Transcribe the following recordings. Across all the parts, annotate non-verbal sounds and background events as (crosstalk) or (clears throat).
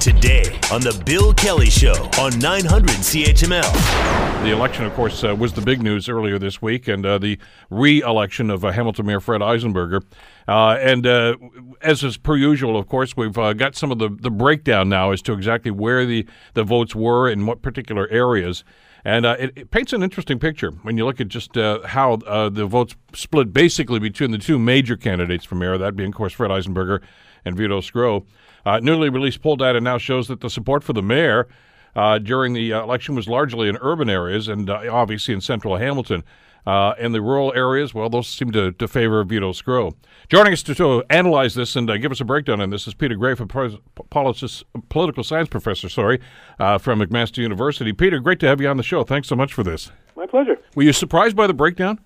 Today on The Bill Kelly Show on 900 CHML. The election, of course, uh, was the big news earlier this week, and uh, the re election of uh, Hamilton Mayor Fred Eisenberger. Uh, and uh, as is per usual, of course, we've uh, got some of the, the breakdown now as to exactly where the, the votes were in what particular areas. And uh, it, it, paints an interesting picture when you look at just uh, how uh, the votes split basically between the two major candidates for mayor, that being, of course, Fred Eisenberger and Vito Sgro. Uh, newly released poll data now shows that the support for the mayor uh, during the election was largely in urban areas and uh, obviously in central Hamilton. Uh, in the rural areas, well, those seem to, to favor Vito Sgro. Joining us to, to analyze this and uh, give us a breakdown on this is Peter a politis- political science professor, sorry, uh, from McMaster University. Peter, great to have you on the show. Thanks so much for this. My pleasure. Were you surprised by the breakdown?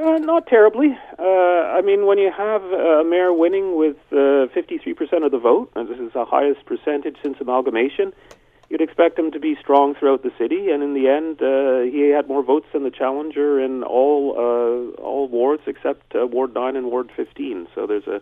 Uh, not terribly. Uh, I mean, when you have a mayor winning with uh, 53% of the vote, and this is the highest percentage since amalgamation, you'd expect him to be strong throughout the city. And in the end, uh, he had more votes than the challenger in all uh, all wards except uh, Ward 9 and Ward 15. So there's a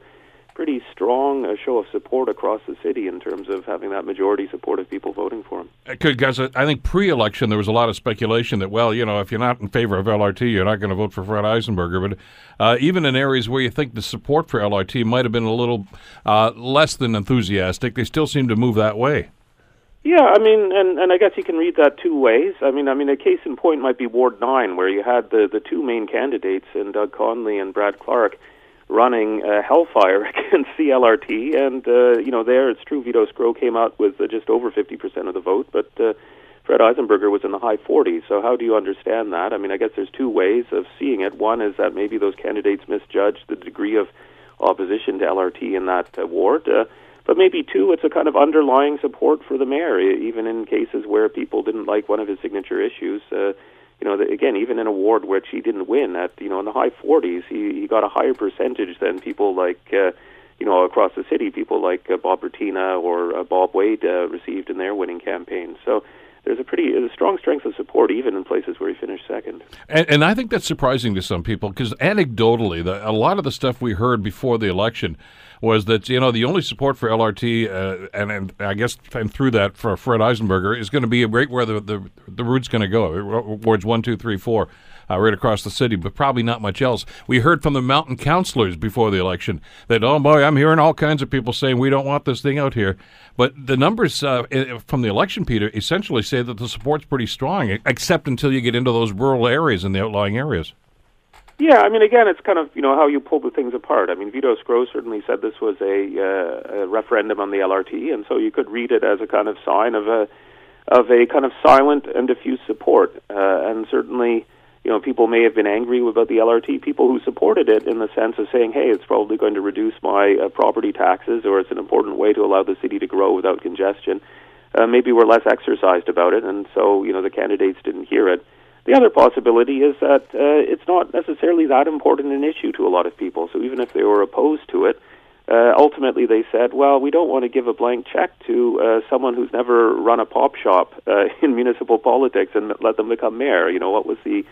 pretty strong uh, show of support across the city in terms of having that majority support of people voting for him. Because I think pre-election there was a lot of speculation that, well, you know, if you're not in favor of LRT, you're not going to vote for Fred Eisenberger. But uh, even in areas where you think the support for LRT might have been a little uh, less than enthusiastic, they still seem to move that way. Yeah, I mean, and and I guess you can read that two ways. I mean, I mean, a case in point might be Ward Nine, where you had the the two main candidates, and Doug Conley and Brad Clark running uh, hellfire (laughs) against CLRT, and uh, you know there it's true Vito Sgro came out with uh, just over 50% of the vote, but uh, Fred Eisenberger was in the high 40s. So how do you understand that? I mean, I guess there's two ways of seeing it. One is that maybe those candidates misjudged the degree of opposition to LRT in that ward. Uh, but maybe two, it's a kind of underlying support for the mayor, even in cases where people didn't like one of his signature issues. Uh, you know, again, even in a ward which he didn't win at, you know, in the high 40s, he, he got a higher percentage than people like, uh, you know, across the city, people like uh, Bob Bratina or uh, Bob Wade uh, received in their winning campaigns. So there's a pretty a strong strength of support even in places where he finished second. And, and I think that's surprising to some people because anecdotally, the, a lot of the stuff we heard before the election was that you know the only support for LRT uh, and and I guess and through that for Fred Eisenberger is going to be right where the the, the route's going to go towards one two three four. Uh, right across the city, but probably not much else. We heard from the mountain councilors before the election that, oh boy, I'm hearing all kinds of people saying we don't want this thing out here. But the numbers uh, from the election, Peter, essentially say that the support's pretty strong, except until you get into those rural areas and the outlying areas. Yeah, I mean, again, it's kind of you know how you pull the things apart. I mean, Vito Sgro certainly said this was a, uh, a referendum on the LRT, and so you could read it as a kind of sign of a of a kind of silent and diffuse support. Uh, and certainly, you know, people may have been angry about the LRT. People who supported it in the sense of saying, "Hey, it's probably going to reduce my uh, property taxes, or it's an important way to allow the city to grow without congestion." Uh, maybe were less exercised about it, and so you know the candidates didn't hear it. The other possibility is that uh, it's not necessarily that important an issue to a lot of people. So even if they were opposed to it, uh, ultimately they said, well, we don't want to give a blank check to uh, someone who's never run a pop shop uh, (laughs) in municipal politics and let them become mayor. You know, what was the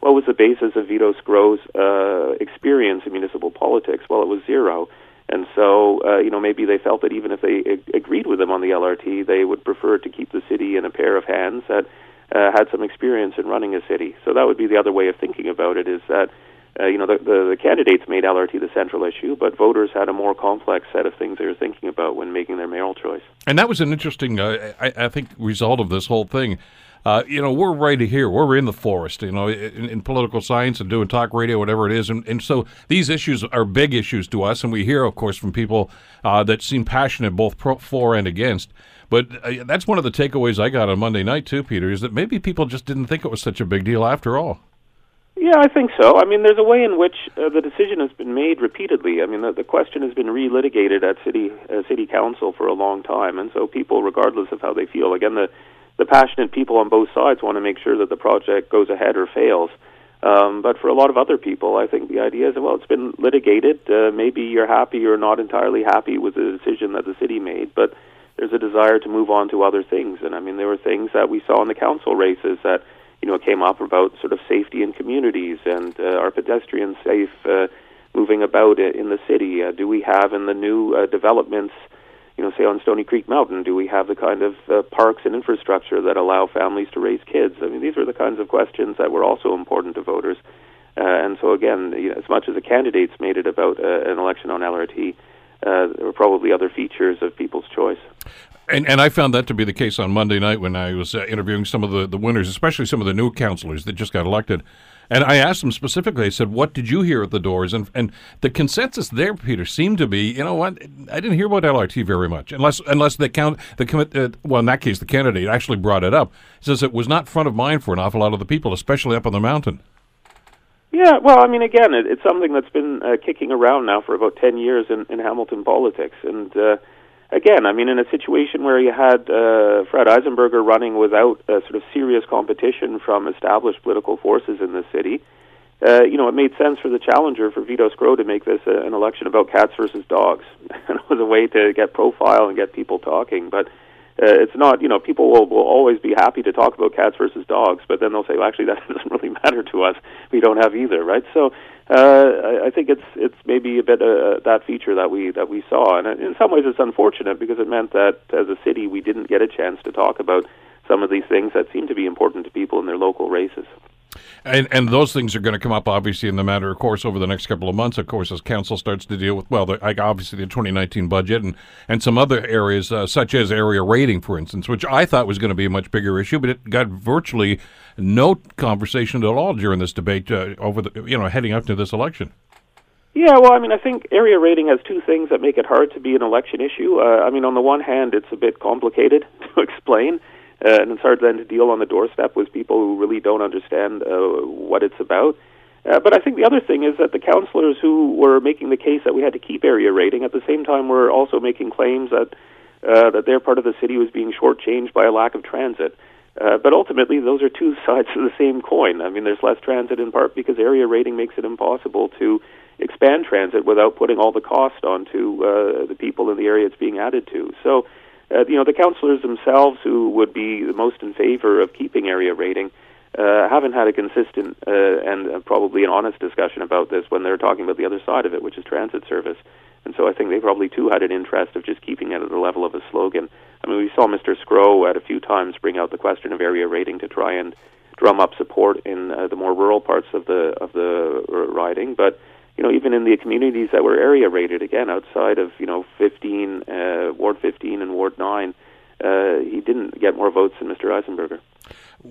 what was the basis of Vito Sgro's uh, experience in municipal politics? Well, it was zero. And so, uh, you know, maybe they felt that even if they ag- agreed with them on the LRT, they would prefer to keep the city in a pair of hands that uh, had some experience in running a city. So that would be the other way of thinking about it is that uh, you know the, the, the candidates made LRT the central issue, but voters had a more complex set of things they were thinking about when making their mayoral choice. And that was an interesting, uh, I, I, think, result of this whole thing. Uh, you know, we're right here. We're in the forest, you know, in, in, political science and doing talk radio, whatever it is. And, and, so these issues are big issues to us. And we hear, of course, from people uh, that seem passionate both pro, for and against. But uh, that's one of the takeaways I got on Monday night too, Peter, is that maybe people just didn't think it was such a big deal after all. Yeah, I think so. I mean, there's a way in which uh, the decision has been made repeatedly. I mean, the, the question has been relitigated at city uh, city council for a long time, and so people, regardless of how they feel, again, the the passionate people on both sides want to make sure that the project goes ahead or fails. Um, but for a lot of other people, I think the idea is, well, it's been litigated. Uh, maybe you're happy or not entirely happy with the decision that the city made, but there's a desire to move on to other things. And I mean, there were things that we saw in the council races that you know came up about sort of safety in communities and uh, are pedestrians safe uh, moving about in the city? Uh, do we have in the new uh, developments? you know, say on Stoney Creek Mountain, do we have the kind of uh, parks and infrastructure that allow families to raise kids? I mean, these are the kinds of questions that were also important to voters. Uh, and so, again, you know, as much as the candidates made it about uh, an election on LRT, uh, there were probably other features of people's choice. And, and I found that to be the case on Monday night when I was uh, interviewing some of the, the winners, especially some of the new councillors that just got elected. And I asked them specifically, I said, what did you hear at the doors? And and the consensus there, Peter, seemed to be, you know what, I didn't hear about LRT very much, unless unless the count, the uh, well, in that case, the candidate actually brought it up. He says it was not front of mind for an awful lot of the people, especially up on the mountain. Yeah, well, I mean, again, it, it's something that's been uh, kicking around now for about 10 years in, in Hamilton politics. And uh, again, I mean, in a situation where you had uh, Fred Eisenberger running without uh, sort of serious competition from established political forces in the city, uh, you know, it made sense for the challenger, for Vito Sgro, to make this a, an election about cats versus dogs. and (laughs) it was a way to get profile and get people talking. But uh, it's not, you know, people will, will always be happy to talk about cats versus dogs, but then they'll say, well, actually, that (laughs) doesn't really matter to us. We don't have either, right? So uh, I, I think it's it's maybe a bit uh, that feature that we that we saw, and in some ways it's unfortunate because it meant that as a city we didn't get a chance to talk about some of these things that seem to be important to people in their local races. And and those things are going to come up obviously in the matter of course over the next couple of months. Of course, as council starts to deal with well, the, obviously the 2019 budget and and some other areas uh, such as area rating, for instance, which I thought was going to be a much bigger issue, but it got virtually no conversation at all during this debate uh, over the you know heading up to this election. Yeah, well, I mean, I think area rating has two things that make it hard to be an election issue. Uh, I mean, on the one hand, it's a bit complicated (laughs) to explain. Uh, and it's hard then to deal on the doorstep with people who really don't understand uh, what it's about. Uh, but I think the other thing is that the councillors who were making the case that we had to keep area rating at the same time were also making claims that uh, that their part of the city was being shortchanged by a lack of transit. Uh, but ultimately, those are two (laughs) sides of the same coin. I mean, there's less transit in part because area rating makes it impossible to expand transit without putting all the cost onto uh, the people in the area it's being added to. So uh, you know, the councillors themselves who would be the most in favor of keeping area rating uh, haven't had a consistent uh, and uh, probably an honest discussion about this when they're talking about the other side of it, which is transit service. And so I think they probably too had an interest of just keeping it at the level of a slogan. I mean, we saw Mr. Sgro at a few times bring out the question of area rating to try and drum up support in uh, the more rural parts of the of the riding, but you know, even in the communities that were area rated, again, outside of, you know, 15, uh, Ward 15 and Ward 9, uh, he didn't get more votes than Mr. Eisenberger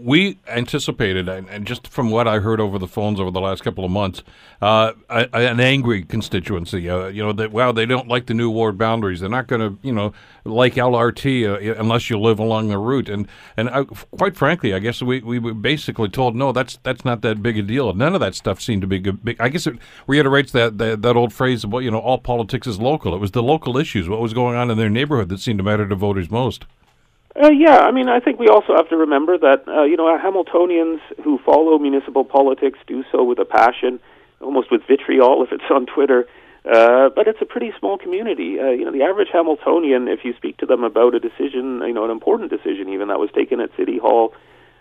we anticipated, and just from what I heard over the phones over the last couple of months, uh, an angry constituency. Uh, you know that wow, they don't like the new ward boundaries. They're not going to you know like LRT uh, unless you live along the route. And and I, quite frankly, I guess we, we were basically told no, that's that's not that big a deal. None of that stuff seemed to be good. Big, I guess it reiterates that, that that old phrase about you know all politics is local. It was the local issues, what was going on in their neighborhood, that seemed to matter to voters most. Uh, yeah, I mean, I think we also have to remember that uh, you know Hamiltonians who follow municipal politics do so with a passion, almost with vitriol (laughs) if it's on Twitter. Uh, but it's a pretty small community. Uh, you know, the average Hamiltonian, if you speak to them about a decision, you know, an important decision even that was taken at City Hall,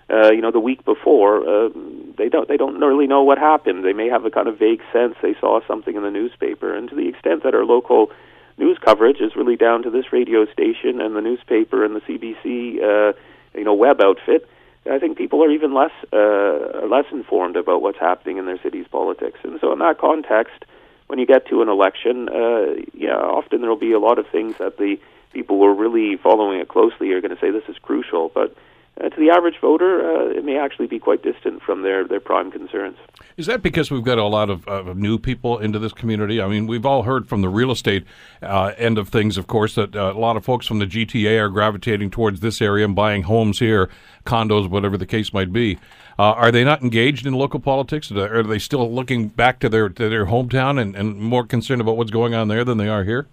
uh, you know, the week before, uh, they don't they don't really know what happened. They may have a kind of vague sense they saw something in the newspaper, and to the extent that our local news coverage is really down to this radio station and the newspaper and the CBC, uh, you know, web outfit. I think people are even less uh, less informed about what's happening in their city's politics, and so in that context, when you get to an election, uh, yeah, often there will be a lot of things that the people who are really following it closely are going to say this is crucial, but uh, to the average voter, uh, it may actually be quite distant from their, their prime concerns. Is that because we've got a lot of new people into this community? I mean, we've all heard from the real estate uh, end of things, of course, that uh, a lot of folks from the GTA are gravitating towards this area and buying homes here, condos, whatever the case might be. Uh, are they not engaged in local politics? Are they still looking back to their to their hometown and, and more concerned about what's going on there than they are here?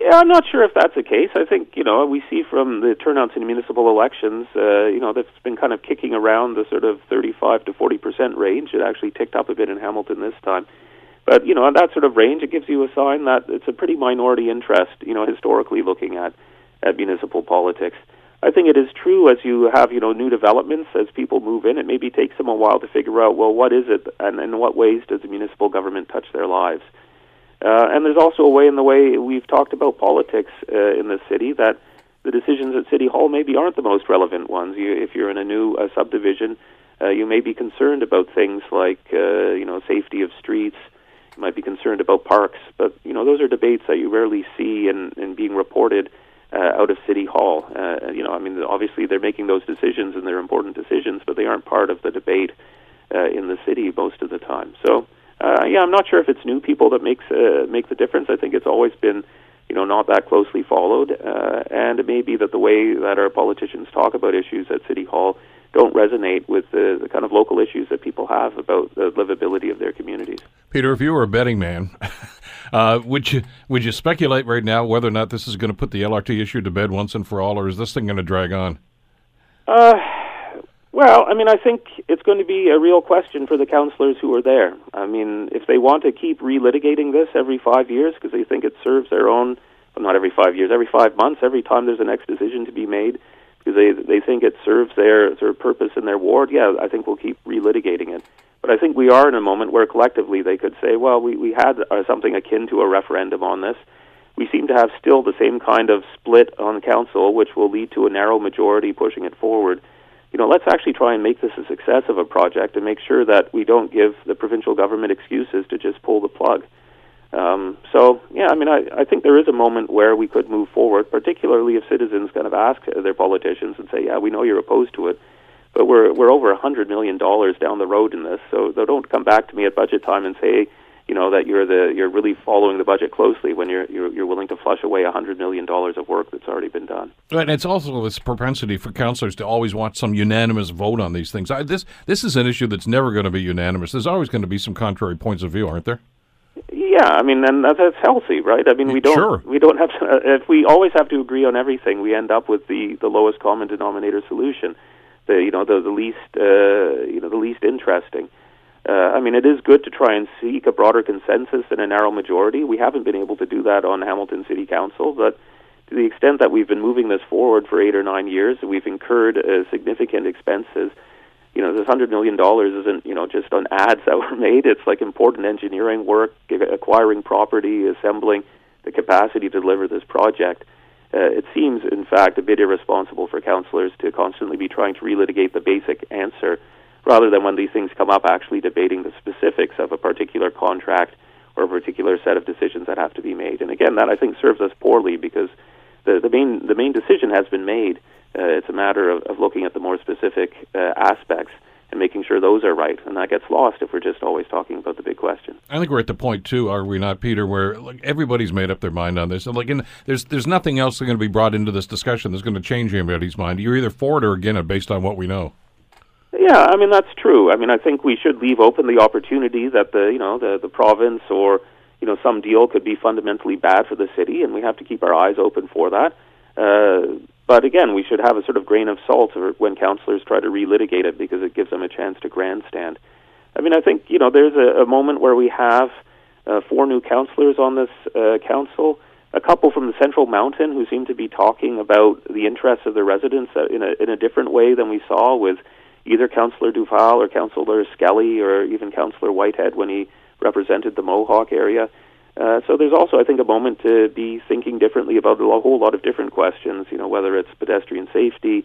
Yeah, I'm not sure if that's the case. I think you know we see from the turnouts in municipal elections, uh, you know, that's been kind of kicking around the sort of 35 to 40 percent range. It actually ticked up a bit in Hamilton this time, but you know, at that sort of range, it gives you a sign that it's a pretty minority interest. You know, historically looking at at municipal politics. I think it is true as you have you know new developments as people move in. It maybe takes them a while to figure out well what is it and in what ways does the municipal government touch their lives. Uh, and there's also a way in the way we've talked about politics uh, in the city that the decisions at City Hall maybe aren't the most relevant ones. You, if you're in a new uh, subdivision, uh, you may be concerned about things like uh, you know safety of streets. You might be concerned about parks, but you know those are debates that you rarely see and in, in being reported uh, out of City Hall. You know, I mean, obviously they're making those decisions and they're important decisions, but they aren't part of the debate in the city most of the time. So, uh, yeah, I'm not sure if it's new people that makes uh, make the difference. I think it's always been you know, not that closely followed, uh, and it may be that the way that our politicians talk about issues at City Hall don't resonate with the, the kind of local issues that people have about the livability of their communities. Peter, if you were a betting man, (laughs) uh, would you would you speculate right now whether or not this is going to put the LRT issue to bed once and for all, or is this thing going to drag on? Uh, well, I mean, I think it's going to be a real question for the councillors who are there. I mean, if they want to keep relitigating this every five years because they think it serves their own, well, not every five years, every five months, every time there's a next decision to be made, because they they think it serves their their purpose in their ward. Yeah, I think we'll keep relitigating it. But I think we are in a moment where collectively they could say, well, we we had uh, something akin to a referendum on this. We seem to have still the same kind of split on council, which will lead to a narrow majority pushing it forward you know, let's actually try and make this a success of a project and make sure that we don't give the provincial government excuses to just pull the plug. Um, so, yeah, I mean, I, I think there is a moment where we could move forward, particularly if citizens kind of ask their politicians and say, yeah, we know you're opposed to it, but we're, we're over a $100 million down the road in this, so don't come back to me at budget time and say, you know that you're the you're really following the budget closely when you're you're, you're willing to flush away a hundred million dollars of work that's already been done. And it's also this propensity for councillors to always want some unanimous vote on these things. I, this this is an issue that's never going to be unanimous. There's always going to be some contrary points of view, aren't there? Yeah, I mean, and that's healthy, right? I mean, we don't sure. we don't have to, if we always have to agree on everything, we end up with the the lowest common denominator solution, the you know the the least uh, you know the least interesting. Uh, I mean, it is good to try and seek a broader consensus than a narrow majority. We haven't been able to do that on Hamilton City Council, but to the extent that we've been moving this forward for eight or nine years, we've incurred uh, significant expenses. You know, this hundred million dollars isn't you know just on ads (laughs) that were made. It's like important engineering work, acquiring property, assembling the capacity to deliver this project. Uh, it seems, in fact, a bit irresponsible for councillors to constantly be trying to relitigate the basic answer rather than when these things come up, actually debating the specifics of a particular contract or a particular set of decisions that have to be made. And again, that I think serves us poorly because the, the main the main decision has been made. Uh, it's a matter of, of looking at the more specific uh, aspects and making sure those are right. And that gets lost if we're just always talking about the big question. I think we're at the point too, are we not, Peter, where like, everybody's made up their mind on this, and like, in, there's there's nothing else that's going to be brought into this discussion that's going to change anybody's mind. You're either for it or against it based on what we know. Yeah, I mean that's true. I mean I think we should leave open the opportunity that the you know the the province or you know some deal could be fundamentally bad for the city, and we have to keep our eyes open for that. Uh, but again, we should have a sort of grain of salt when councillors try to relitigate it because it gives them a chance to grandstand. I mean, I think you know there's a, a moment where we have uh, four new councillors on this uh, council, a couple from the Central Mountain who seem to be talking about the interests of the residents uh, in a in a different way than we saw with either Councillor Duvall or Councillor Skelly or even Councillor Whitehead when he represented the Mohawk area. Uh, so there's also, I think, a moment to be thinking differently about a whole lot of different questions. You know, whether it's pedestrian safety.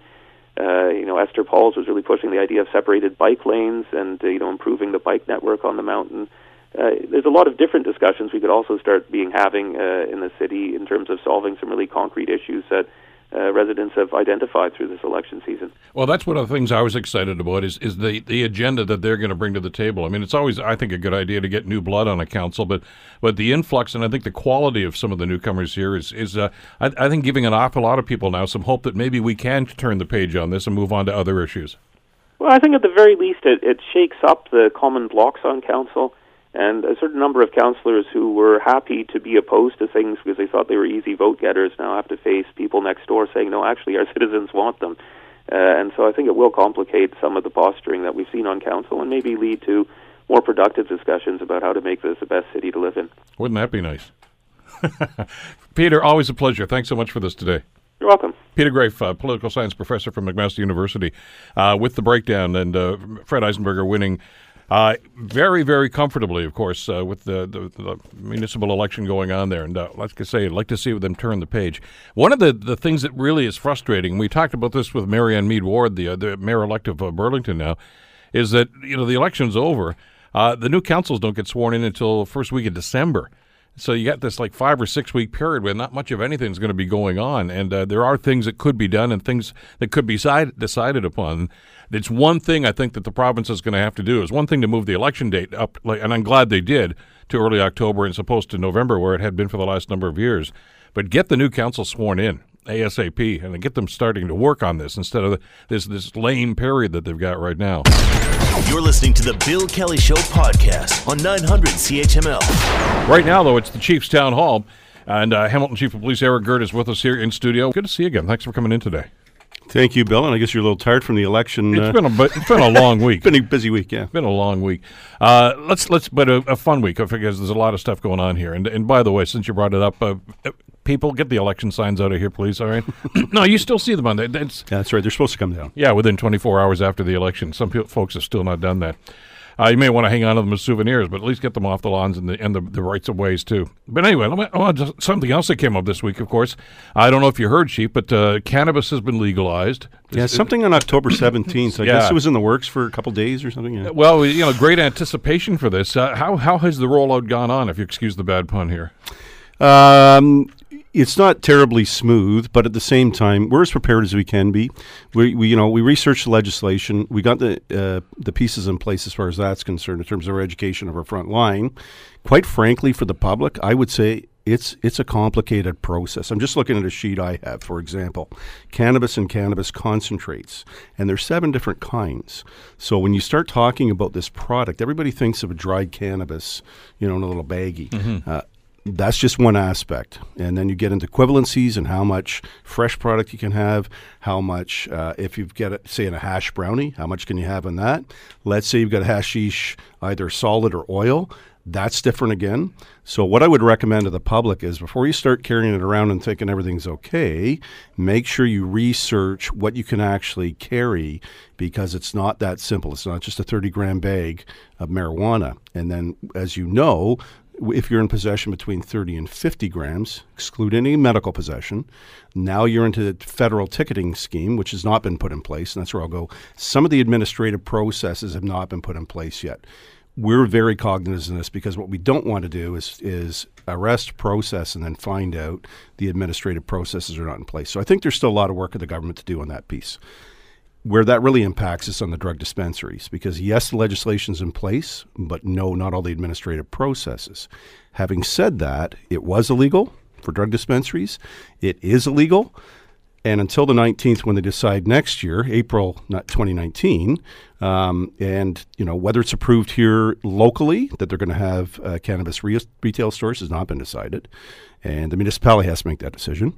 Uh, you know, Esther Pauls was really pushing the idea of separated bike lanes and uh, you know improving the bike network on the mountain. Uh, there's a lot of different discussions we could also start being having uh, in the city in terms of solving some really concrete issues that uh, residents have identified through this election season. Well, that's one of the things I was excited about is is the the agenda that they're going to bring to the table. I mean, it's always I think a good idea to get new blood on a council, but but the influx and I think the quality of some of the newcomers here is is uh, I, I think giving an awful lot of people now some hope that maybe we can turn the page on this and move on to other issues. Well, I think at the very least it, it shakes up the common blocks on council and a certain number of councillors who were happy to be opposed to things because they thought they were easy vote getters now have to face people next door saying, no, actually, our (laughs) citizens want them. Uh, and so I think it will complicate some of the posturing that we've seen on council and maybe lead to more productive discussions about how to make this the best city to live in. Wouldn't that be nice? (laughs) Peter, always a pleasure. Thanks so much for this today. You're welcome. Peter Graefe, uh, political science professor from McMaster University, uh, with the breakdown and uh, Fred Eisenberger winning Uh, very, very comfortably, of course, uh, with the, the, the municipal election going on there. And uh, like I say, I'd like to see them turn the page. One of the, the things that really is frustrating, we talked about this with Marianne Meed Ward, the, uh, the mayor elect of uh, Burlington now, is that, you know, the election's over. Uh, the new councils don't get sworn in until first week of December. So you got this like five or six week period where not much of anything is going to be going on, and uh, there are things that could be done and things that could be side- decided upon. It's one thing I think that the province is going to have to do. Is one thing to move the election date up, like, and I'm glad they did to early October and supposed to November, where it had been for the last number of years. But get the new council sworn in ASAP and get them starting to work on this instead of this this lame period that they've got right now. You're listening to the Bill Kelly Show podcast on 900 CHML. Right now, though, it's the Chiefs Town Hall, and uh, Hamilton Chief of Police Eric Girt is with us here in studio. Good to see you again. Thanks for coming in today. Thank you, Bill. And I guess you're a little tired from the election. It's uh, been a bu- it's been a long week. (laughs) been a busy week, yeah. been a long week. Uh, let's let's but a, a fun week because there's a lot of stuff going on here. And and by the way, since you brought it up, uh, people get the election signs out of here, please. All right. (clears throat) no, you still see them on there. Yeah, that's right. They're supposed to come down. yeah, within 24 hours after the election. Some folks have still not done that. Uh, you may want to hang on to them as souvenirs, but at least get them off the lawns and the and the, the rights of ways too. But anyway, me, oh, just something else that came up this week. Of course, I don't know if you heard, Chief, but uh, cannabis has been legalized. Yeah, something on October 17th. (coughs) I Yeah. guess it was in the works for a couple days or something. Yeah. Well, you know, great anticipation for this. Uh, how how has the rollout gone on? If you excuse the bad pun here. Um, it's not terribly smooth, but at the same time, we're as prepared as we can be. We, we you know, we researched the legislation. We got the uh, the pieces in place as far as that's concerned in terms of our education of our front line. Quite frankly, for the public, I would say it's it's a complicated process. I'm just looking at a sheet I have, for example, cannabis and cannabis concentrates, and there's seven different kinds. So when you start talking about this product, everybody thinks of a dried cannabis, you know, in a little baggie. Uh, that's just one aspect. And then you get into equivalencies and how much fresh product you can have, how much, uh, if you've got, it, say, in a hash brownie, how much can you have in that? Let's say you've got hashish, either solid or oil. That's different again. So, what I would recommend to the public is before you start carrying it around and thinking everything's okay, make sure you research what you can actually carry because it's not that simple. It's not just a 30 gram bag of marijuana. And then, as you know, if you're in possession between 30 and 50 grams, exclude any medical possession, now you're into the federal ticketing scheme, which has not been put in place. And that's where I'll go. Some of the administrative processes have not been put in place yet. We're very cognizant of this because what we don't want to do is, is arrest, process, and then find out the administrative processes are not in place. So I think there's still a lot of work of the government to do on that piece where that really impacts is on the drug dispensaries because yes, the legislation's in place, but no, not all the administrative processes. Having said that, it was illegal for drug dispensaries. It is illegal. And until the 19th, when they decide next year, April not 2019, um, and you know whether it's approved here locally that they're going to have uh, cannabis re- retail stores has not been decided, and the municipality has to make that decision.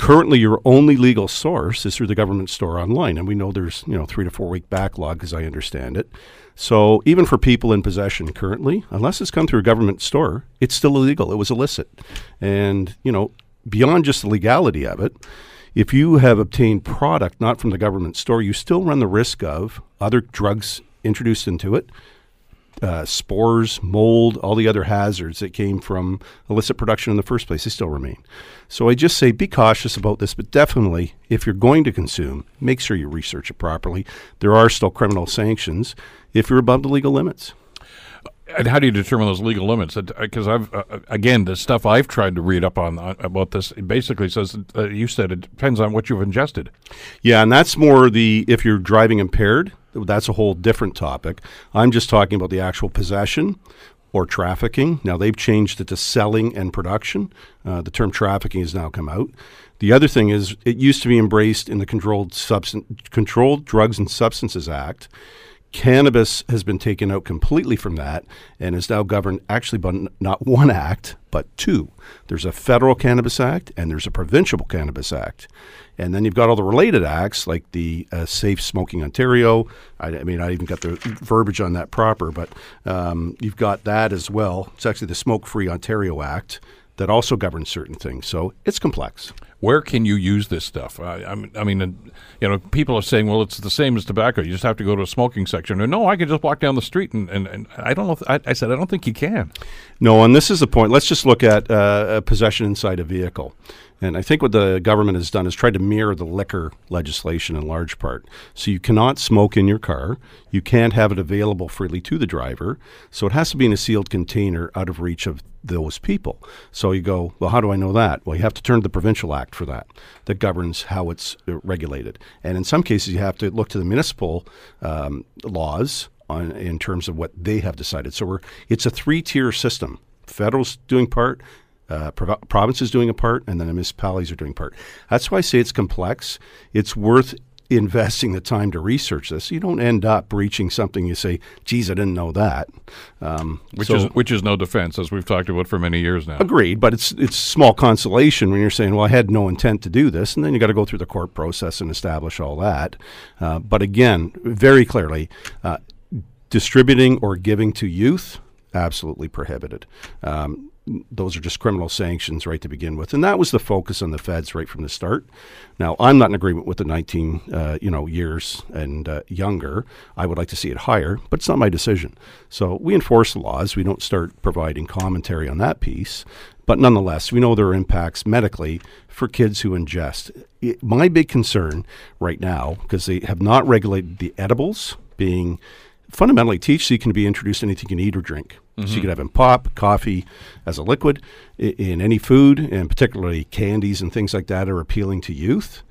Currently, your only legal source is through the government store online, and we know there's you know three to four week backlog, as I understand it. So even for people in possession currently, unless it's come through a government store, it's still illegal. It was illicit, and you know beyond just the legality of it, if you have obtained product not from the government store, you still run the risk of other drugs introduced into it, uh, spores, mold, all the other hazards that came from illicit production in the first place, they still remain. So I just say be cautious about this, but definitely, if you're going to consume, make sure you research it properly. There are still criminal sanctions if you're above the legal limits. And how do you determine those legal limits? Because I've uh, again the stuff I've tried to read up on uh, about this basically says uh, you said it depends on what you've ingested. Yeah, and that's more the if you're driving impaired, that's a whole different topic. I'm just talking about the actual possession or trafficking. Now they've changed it to selling and production. Uh, the term trafficking has now come out. The other thing is it used to be embraced in the Controlled Substan- Controlled Drugs and Substances Act. Cannabis has been taken out completely from that and is now governed actually by n- not one act, but two. There's a federal cannabis act and there's a provincial cannabis act. And then you've got all the related acts like the uh, Safe Smoking Ontario. I, I mean, I even got the verbiage on that proper, but um, you've got that as well. It's actually the Smoke Free Ontario Act. that also governs certain things. So it's complex. Where can you use this stuff? I, I mean, you know, people are saying, well, it's the same as tobacco. You just have to go to a smoking section. Or no, I can just walk down the street, and, and, and I don't know. If, I, I said I don't think you can. No, and this is the point. Let's just look at uh, possession inside a vehicle. And I think what the government has done is tried to mirror the liquor legislation in large part. So you cannot smoke in your car. You can't have it available freely to the driver. So it has to be in a sealed container out of reach of those people. So you go, well, how do I know that? Well, you have to turn to the provincial act for that, that governs how it's uh, regulated. And in some cases, you have to look to the municipal um, laws on, in terms of what they have decided. So we're, it's a three tier system. Federal's doing part, uh, prov- province is doing a part, and then the municipalities are doing part. That's why I say it's complex. It's worth investing the time to research this. You don't end up breaching something you say, "Geez, I didn't know that." Um, Which so- is which is no defense, as we've talked about for many years now. Agreed, but it's it's small consolation when you're saying, "Well, I had no intent to do this," and then you got to go through the court process and establish all that. Uh, but again, very clearly, uh, distributing or giving to youth absolutely prohibited. Um, those are just criminal sanctions right to begin with, and that was the focus on the feds right from the start. Now, I'm not in agreement with the 19, uh, you know, years and uh, younger. I would like to see it higher, but it's not my decision. So we enforce the laws. We don't start providing commentary on that piece, but nonetheless, we know there are impacts medically for kids who ingest. It, my big concern right now, because they have not regulated the edibles being fundamentally THC can be introduced in anything you can eat or drink. So you mm-hmm. could have in pop, coffee, as a liquid, i- in any food, and particularly candies and things like that are appealing to youth.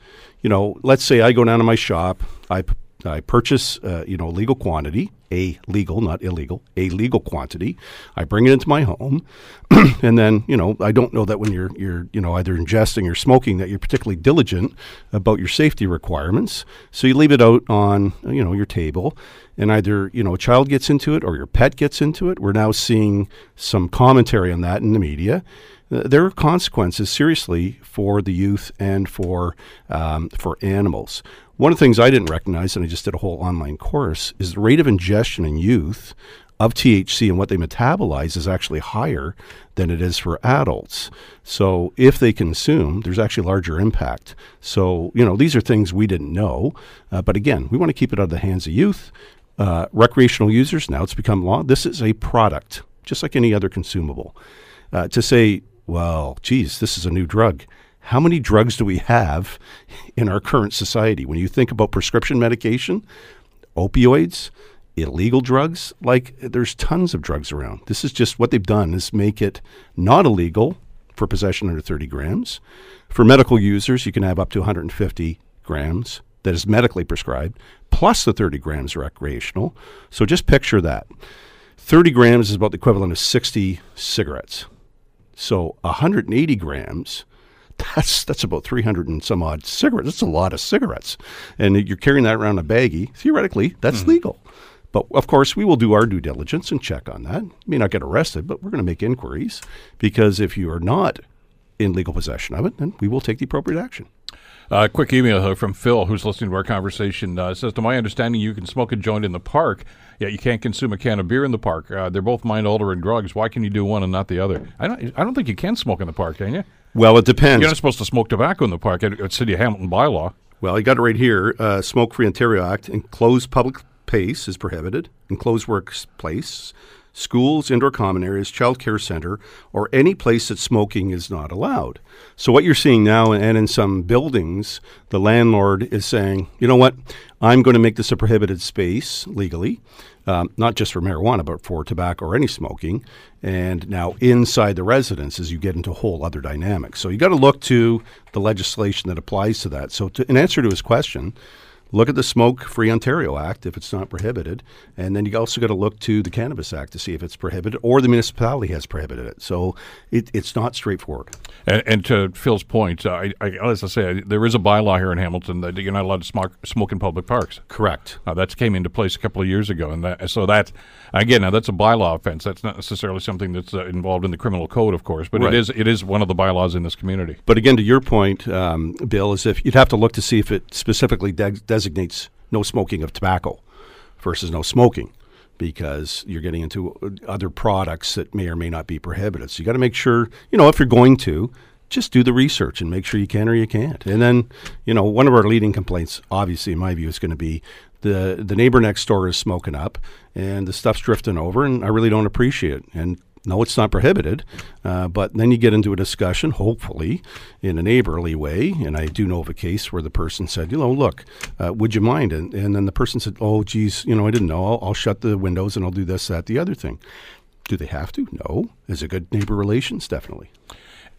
You know, let's say I go down to my shop, I, p- I purchase, uh, you know, a legal quantity, a legal, not illegal, a legal quantity. I bring it into my home, (clears throat) and then you know I don't know that when you're you're you know either ingesting or smoking that you're particularly diligent about your safety requirements. So you leave it out on you know your table, and either you know a child gets into it or your pet gets into it. We're now seeing some commentary on that in the media. Uh, There are consequences, seriously, for the youth and for um, for animals. One of the things I didn't recognize, and I just did a whole online course, is the rate of ingestion in youth of THC and what they metabolize is actually higher than it is for adults. So if they consume, there's actually larger impact. So you know these are things we didn't know, uh, but again, we want to keep it out of the hands of youth, uh, recreational users. Now it's become law. This is a product, just like any other consumable. Uh, to say, well, geez, this is a new drug. How many drugs do we have in our current society? When you think about prescription medication, opioids, illegal drugs, like there's tons of drugs around. This is just what they've done is make it not illegal for possession under 30 grams. For medical users, you can have up to 150 grams that is medically prescribed, plus the 30 grams recreational. So just picture that. 30 grams is about the equivalent of 60 cigarettes. So 180 grams, that's that's about 300 and some odd cigarettes. That's a lot of cigarettes. And you're carrying that around a baggie. Theoretically, that's legal. But of course, we will do our due diligence and check on that. You may not get arrested, but we're going to make inquiries because if you are not in legal possession of it, then we will take the appropriate action. Uh, quick email here from Phil, who's listening to our conversation. Uh, says, "To my understanding, you can smoke a joint in the park, yet you can't consume a can of beer in the park. Uh, they're both mind-altering drugs. Why can you do one and not the other? I don't. I don't think you can smoke in the park, can you? Well, it depends. You're not supposed to smoke tobacco in the park. At, at City of Hamilton bylaw. Well, you got it right here. Uh, Smoke Free Ontario Act. Enclosed public place is prohibited. Enclosed workplace, schools, indoor common areas, child care center, or any place that smoking is not allowed. So what you're seeing now, and in some buildings, the landlord is saying, you know what, I'm going to make this a prohibited space legally. Um, not just for marijuana, but for tobacco or any smoking. And now inside the residences, you get into whole other dynamic. So you got to look to the legislation that applies to that. So, to, in answer to his question, look at the Smoke Free Ontario Act if it's not prohibited, and then you also got to look to the Cannabis Act to see if it's prohibited or the municipality has prohibited it. So it, it's not straightforward. And, and to Phil's point, uh, I, I, as I say, I, there is a bylaw here in Hamilton that you're not allowed to smoke, smoke in public parks. Correct. Uh, that came into place a couple of years ago, and that, so that again, now that's a bylaw offense. That's not necessarily something that's uh, involved in the criminal code, of course, but Right. it is it is one of the bylaws in this community. But again, to your point, um, Bill, is if you'd have to look to see if it specifically de- designates no smoking of tobacco versus no smoking. because you're getting into other products that may or may not be prohibited. So you got to make sure, you know, if you're going to, just do the research and make sure you can or you can't. And then, you know, one of our leading complaints, obviously, in my view, is going to be the the neighbor next door is smoking up and the stuff's drifting over, and I really don't appreciate it. And no, it's not prohibited, uh, but then you get into a discussion, hopefully in a neighborly way. And I do know of a case where the person said, you know, look, uh, would you mind? And, and then the person said, oh, geez, you know, I didn't know. I'll, I'll shut the windows and I'll do this, that, the other thing. Do they have to? No. Is it good neighbor relations? Definitely.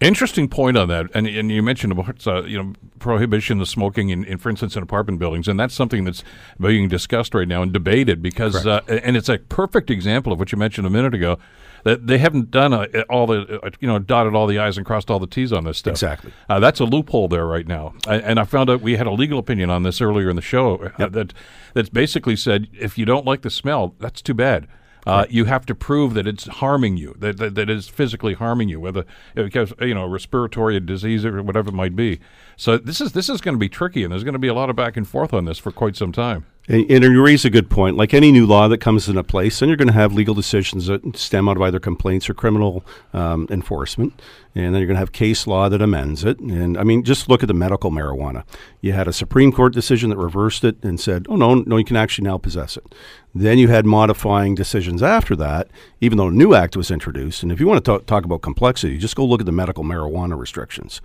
Interesting point on that, and and you mentioned about uh, you know prohibition of smoking in, in, for instance, in apartment buildings, and that's something that's being discussed right now and debated because, uh, and it's a perfect example of what you mentioned a minute ago that they haven't done a, all the uh, you know dotted all the i's and crossed all the t's on this stuff. Exactly. Uh, that's a loophole there right now, I, and I found out we had a legal opinion on this earlier in the show uh, that that basically said if you don't like the smell, that's too bad. Uh, you have to prove that it's harming you, that, that that it's physically harming you, whether because you know respiratory disease or whatever it might be. So this is this is going to be tricky, and there's going to be a lot of back and forth on this for quite some time. And, and you raise a good point. Like any new law that comes into place, then you're going to have legal decisions that stem out of either complaints or criminal um, enforcement. And then you're going to have case law that amends it. And I mean, just look at the medical marijuana. You had a Supreme Court decision that reversed it and said, oh, no, no, you can actually now possess it. Then you had modifying decisions after that, even though a new act was introduced. And if you want to talk, talk about complexity, just go look at the medical marijuana restrictions.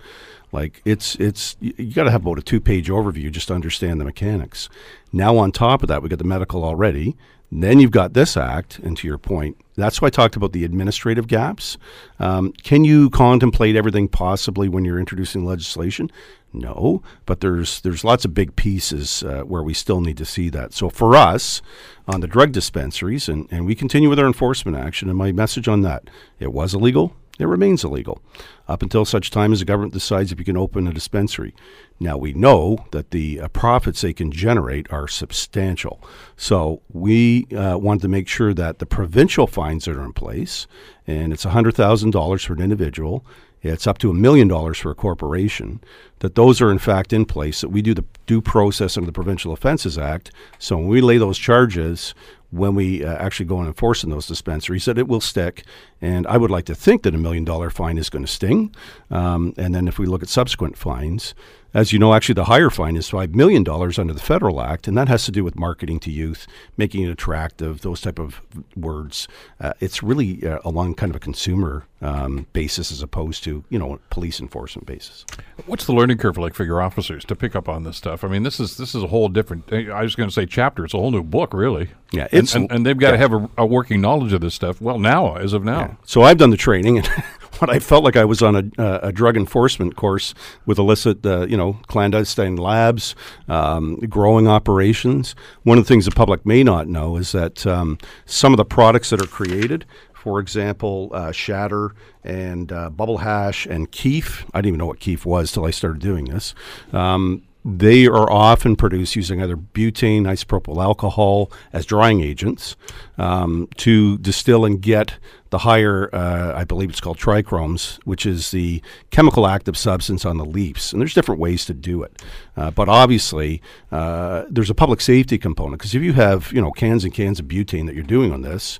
Like it's it's you, got to have about a two page overview just to understand the mechanics. Now on top of that, we got the medical already. Then you've got this act, and to your point, that's why I talked about the administrative gaps. Um, can you contemplate everything possibly when you're introducing legislation? No, but there's there's lots of big pieces uh, where we still need to see that. So for us, on the drug dispensaries, and, and we continue with our enforcement action, and my message on that, it was illegal, it remains illegal up until such time as the government decides if you can open a dispensary. Now, we know that the uh, profits they can generate are substantial. So, we uh, wanted to make sure that the provincial fines that are in place, and it's $100,000 for an individual, it's up to a million dollars for a corporation, that those are in fact in place, that we do the due process under the Provincial Offences Act. So, when we lay those charges, when we uh, actually go and enforce in those dispensaries that it will stick. And I would like to think that a million dollar fine is going to sting. Um, and then if we look at subsequent fines, as you know, actually the higher fine is $5 million under the Federal Act, and that has to do with marketing to youth, making it attractive, those type of words. Uh, it's really uh, along kind of a consumer um, basis as opposed to, you know, police enforcement basis. What's the learning curve like for your officers to pick up on this stuff? I mean, this is this is a whole different. I was going to say chapter. It's a whole new book, really. Yeah, and, it's- and, and they've got to yeah. have a, a working knowledge of this stuff. Well, now, as of now, So I've done the training, and (laughs) what I felt like I was on a, uh, a drug enforcement course with illicit, uh, you know, clandestine labs, um, growing operations. One of the things the public may not know is that um, some of the products that are created, for example, uh, Shatter and uh, Bubble Hash and Keef. I didn't even know what Keef was till I started doing this. Um, they are often produced using either butane, isopropyl alcohol as drying agents um, to distill and get the higher, uh, I believe it's called trichromes, which is the chemical active substance on the leaves. And there's different ways to do it. Uh, but obviously, uh, there's a public safety component because if you have, you know, cans and cans of butane that you're doing on this,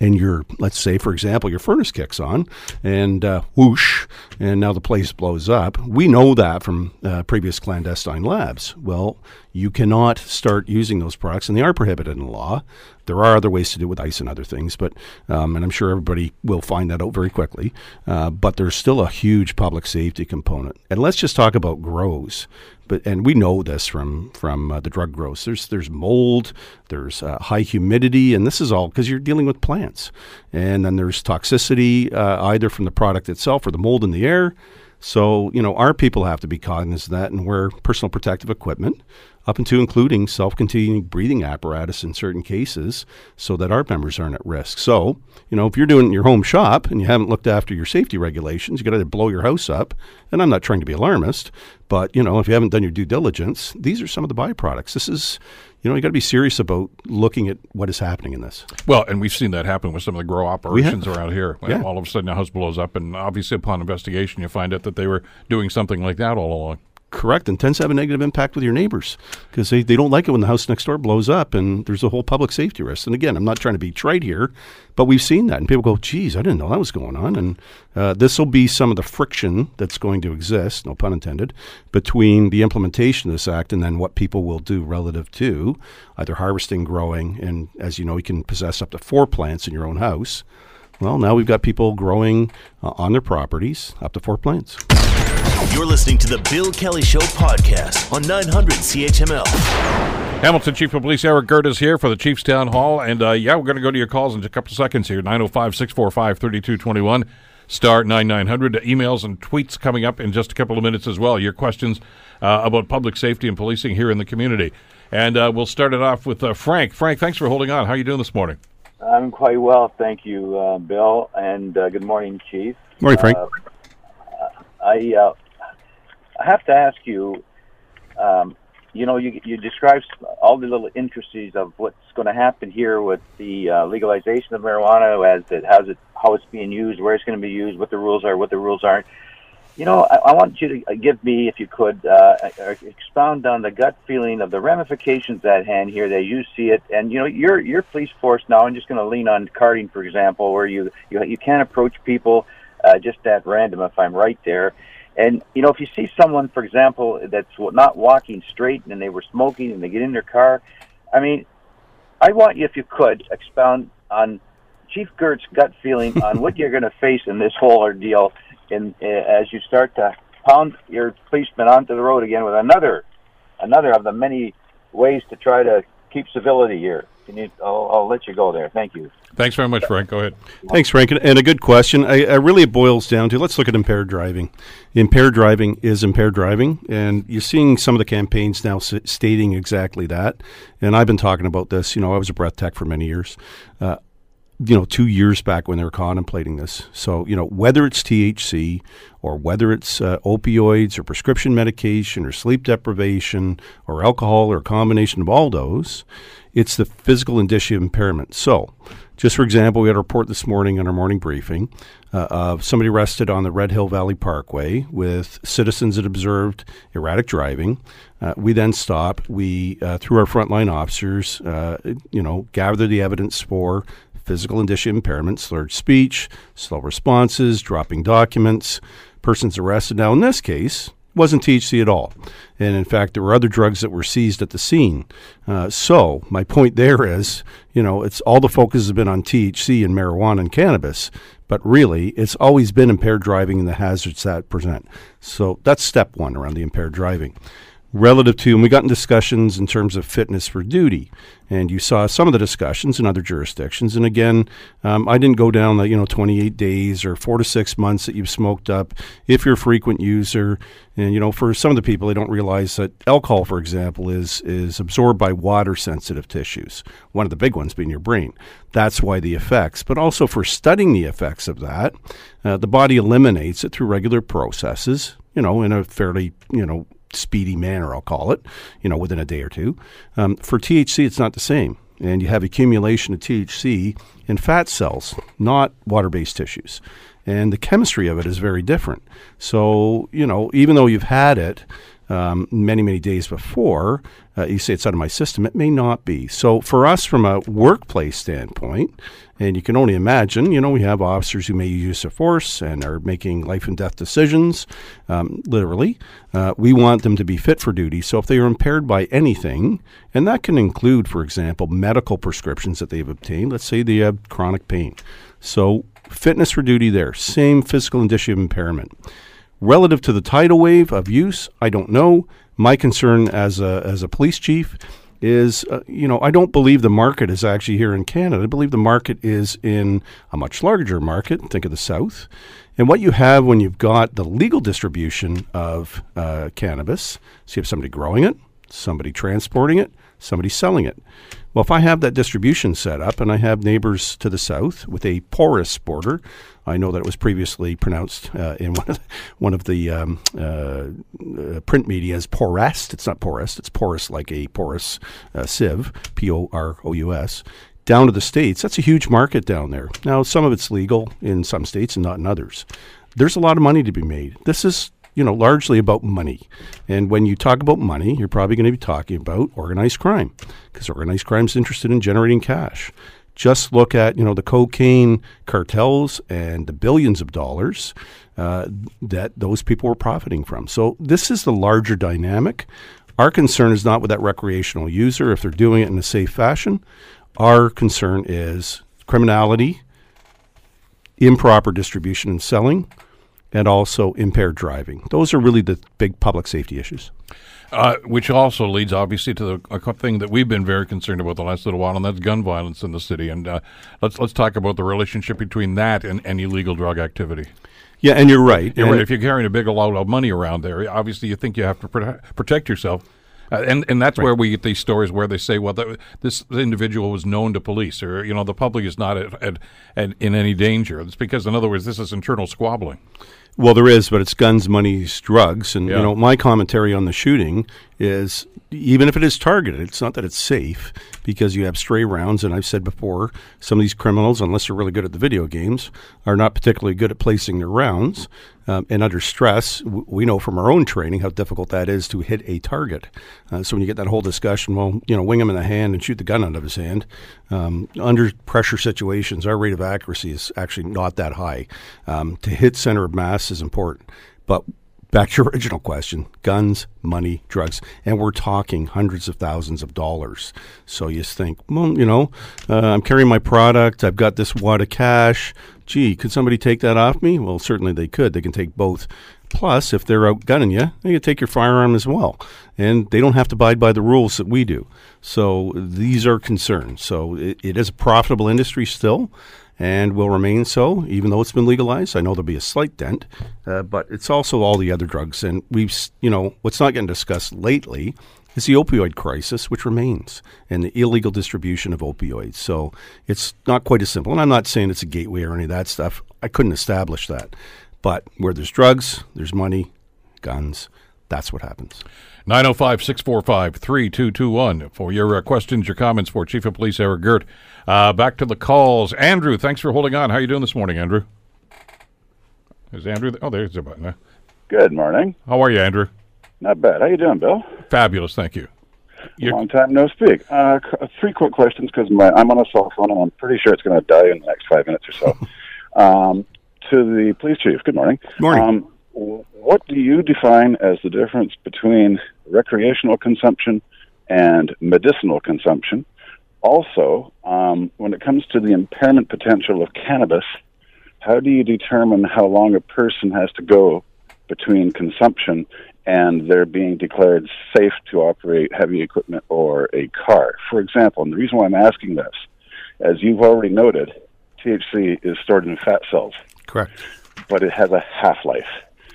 and your let's say for example your furnace kicks on and uh, whoosh and now the place blows up. We know that from uh, previous clandestine labs. Well you cannot start using those products and they are prohibited in law there are other ways to do it with ice and other things but um, and i'm sure everybody will find that out very quickly uh, but there's still a huge public safety component and let's just talk about grows but and we know this from from uh, the drug grows. There's there's mold, there's uh, high humidity, and this is all because you're dealing with plants. And then there's toxicity uh, either from the product itself or the mold in the air. So you know our people have to be cognizant of that and wear personal protective equipment, up into including self-containing breathing apparatus in certain cases, so that our members aren't at risk. So you know if you're doing it in your home shop and you haven't looked after your safety regulations, you got to blow your house up. And I'm not trying to be alarmist, but you know if you haven't done your due diligence, these are some of the byproducts. This is you know you got to be serious about looking at what is happening in this. well, and we've seen that happen with some of the grow operations around here. Yeah. All of a sudden, a house blows up, and obviously, upon investigation, you find out that they were doing something like that all along. Correct and tends to have a negative impact with your neighbors because they, they don't like it when the house next door blows up and there's a whole public safety risk. And again, I'm not trying to be trite here, but we've seen that. And people go, geez, I didn't know that was going on. And uh, this will be some of the friction that's going to exist, no pun intended, between the implementation of this act and then what people will do relative to either harvesting, growing, and as you know, you can possess up to four plants in your own house. Well, now we've got people growing uh, on their properties up to four plants. You're listening to the Bill Kelly Show podcast on 900 CHML. Hamilton Chief of Police Eric Girt is here for the Chiefs Town Hall. And uh, yeah, we're going to go to your calls in a couple of seconds here 905 645 3221, star 9900. Emails and tweets coming up in just a couple of minutes as well. Your questions uh, about public safety and policing here in the community. And uh, we'll start it off with uh, Frank. Frank, thanks for holding on. How are you doing this morning? I'm quite well, thank you, uh, Bill, and uh, good morning, Chief. Morning, Frank. Uh, I uh, I have to ask you. Um, you know, you you describe all the little intricacies of what's going to happen here with the uh, legalization of marijuana, as it how's it how it's being used, where it's going to be used, what the rules are, what the rules aren't. You know, I, I want you to give me, if you could, uh, expound on the gut feeling of the ramifications at hand here that you see it. And you know, your your police force now. I'm just going to lean on carding, for example, where you you you can't approach people uh, just at random. If I'm right there, and you know, if you see someone, for example, that's not walking straight and they were smoking and they get in their car, I mean, I want you, if you could, expound on Chief Girt's gut feeling on what you're going to face in this whole ordeal in, uh, as you start to pound your policemen onto the road again with another another of the many ways to try to keep civility here. Can you? I'll, I'll let you go there. Thank you. Thanks very much, Frank. Go ahead. Thanks, Frank. And a good question. I, I really it boils down to let's look at impaired driving. Impaired driving is impaired driving, and you're seeing some of the campaigns now s- stating exactly that. And I've been talking about this. You know, I was a breath tech for many years. Uh, you know, two years back when they were contemplating this. So, you know, whether it's THC or whether it's uh, opioids or prescription medication or sleep deprivation or alcohol or a combination of all those, it's the physical indicia of impairment. So, just for example, we had a report this morning on our morning briefing uh, of somebody arrested on the Red Hill Valley Parkway with citizens that observed erratic driving. Uh, we then stop. We, uh, through our frontline officers, uh, you know, gather the evidence for physical indicia impairment, slurred speech, slow responses, dropping documents, persons arrested. Now, in this case, wasn't THC at all. And in fact, there were other drugs that were seized at the scene. Uh, so, my point there is, you know, it's all the focus has been on THC and marijuana and cannabis, but really, it's always been impaired driving and the hazards that present. So, that's step one around the impaired driving relative to, and we got in discussions in terms of fitness for duty, and you saw some of the discussions in other jurisdictions. And again, um, I didn't go down the you know 28 days or four to six months that you've smoked up if you're a frequent user. And you know, for some of the people, they don't realize that alcohol, for example, is is absorbed by water-sensitive tissues. One of the big ones being your brain. That's why the effects. But also for studying the effects of that, uh, the body eliminates it through regular processes. You know, in a fairly you know speedy manner, I'll call it, you know, within a day or two. Um, for THC, it's not the same. And you have accumulation of THC in fat cells, not water based tissues. And the chemistry of it is very different. So, you know, even though you've had it, um, many, many days before, uh, you say it's out of my system. It may not be. So, for us, from a workplace standpoint, and you can only imagine, you know, we have officers who may use of force and are making life and death decisions, um, literally. Uh, we want them to be fit for duty. So, if they are impaired by anything, and that can include, for example, medical prescriptions that they've obtained, let's say they have chronic pain. So, fitness for duty there, same physical indicia of impairment. Relative to the tidal wave of use, I don't know. My concern as a, as a police chief is, uh, you know, I don't believe the market is actually here in Canada. I believe the market is in a much larger market. Think of the South. And what you have when you've got the legal distribution of uh, cannabis, so you have somebody growing it, somebody transporting it, somebody selling it. Well, if I have that distribution set up and I have neighbors to the south with a porous border, I know that it was previously pronounced uh, in (laughs) one of the, one of the um, uh, uh, print media as porous. It's not porous, it's porous like a porous uh, sieve, P O R O U S. Down to the states, that's a huge market down there. Now, some of it's legal in some states and not in others. There's a lot of money to be made. This is you know, largely about money. And when you talk about money, you're probably going to be talking about organized crime because organized crime is interested in generating cash. Just look at, you know, the cocaine cartels and the billions of dollars uh, that those people were profiting from. So this is the larger dynamic. Our concern is not with that recreational user if they're doing it in a safe fashion. Our concern is criminality, improper distribution and selling, and also impaired driving. Those are really the big public safety issues. Uh, which also leads, obviously, to the a thing that we've been very concerned about the last little while, and that's gun violence in the city. And uh, let's let's talk about the relationship between that and, and illegal drug activity. Yeah, and you're right. You're And- right. If you're carrying a big lot of money around there, obviously you think you have to prote- protect yourself. Uh, and and that's where we get these stories where they say, well, th- this individual was known to police, or you know, the public is not at, at, at, in any danger. It's because, in other words, this is internal squabbling. Well, there is, but it's guns, money, drugs, and Yeah. you know my commentary on the shooting is even if it is targeted, it's not that it's safe because you have stray rounds, and I've said before, some of these criminals, unless they're really good at the video games, are not particularly good at placing their rounds. Um, and under stress, w- we know from our own training how difficult that is to hit a target. Uh, so when you get that whole discussion, well, you know, wing him in the hand and shoot the gun out of his hand. Um, under pressure situations, our rate of accuracy is actually not that high. Um, to hit center of mass is important, but back to your (laughs) original question guns, money, drugs. And we're talking hundreds of thousands of dollars. So you think, well, you know, uh, I'm carrying my product, I've got this wad of cash. Gee, could somebody take that off me? Well, certainly they could. They can take both. Plus, if they're outgunning you, they can take your firearm as well. And they don't have to abide by the rules that we do. So these are concerns. So it, it is a profitable industry still and will remain so, even though it's been legalized. I know there'll be a slight dent, uh, but it's also all the other drugs. And we've, you know, what's not getting discussed lately is the opioid crisis, which remains, and the illegal distribution of opioids. So it's not quite as simple. And I'm not saying it's a gateway or any of that stuff. I couldn't establish that. But where there's drugs, there's money, guns. That's what happens. 905 645 3221 for your uh, questions, your comments for Chief of Police Eric Girt. Uh, back to the calls. Andrew, thanks for holding on. How are you doing this morning, Andrew? Is Andrew? Th- oh, there's a button. huh? Good morning. How are you, Andrew? Not bad. How you doing, Bill? Fabulous, thank you. You're- Long time no speak. Uh, three quick questions because I'm on a cell phone and I'm pretty sure it's going to die in the next five minutes or so. (laughs) um, to the police chief. Good morning. Morning. Um, w- what do you define as the difference between recreational consumption and medicinal consumption? Also, um, when it comes to the impairment potential of cannabis, how do you determine how long a person has to go between consumption and they're being declared safe to operate heavy equipment or a car? For example, and the reason why I'm asking this, as you've already noted, THC is stored in fat cells, Correct. but it has a half life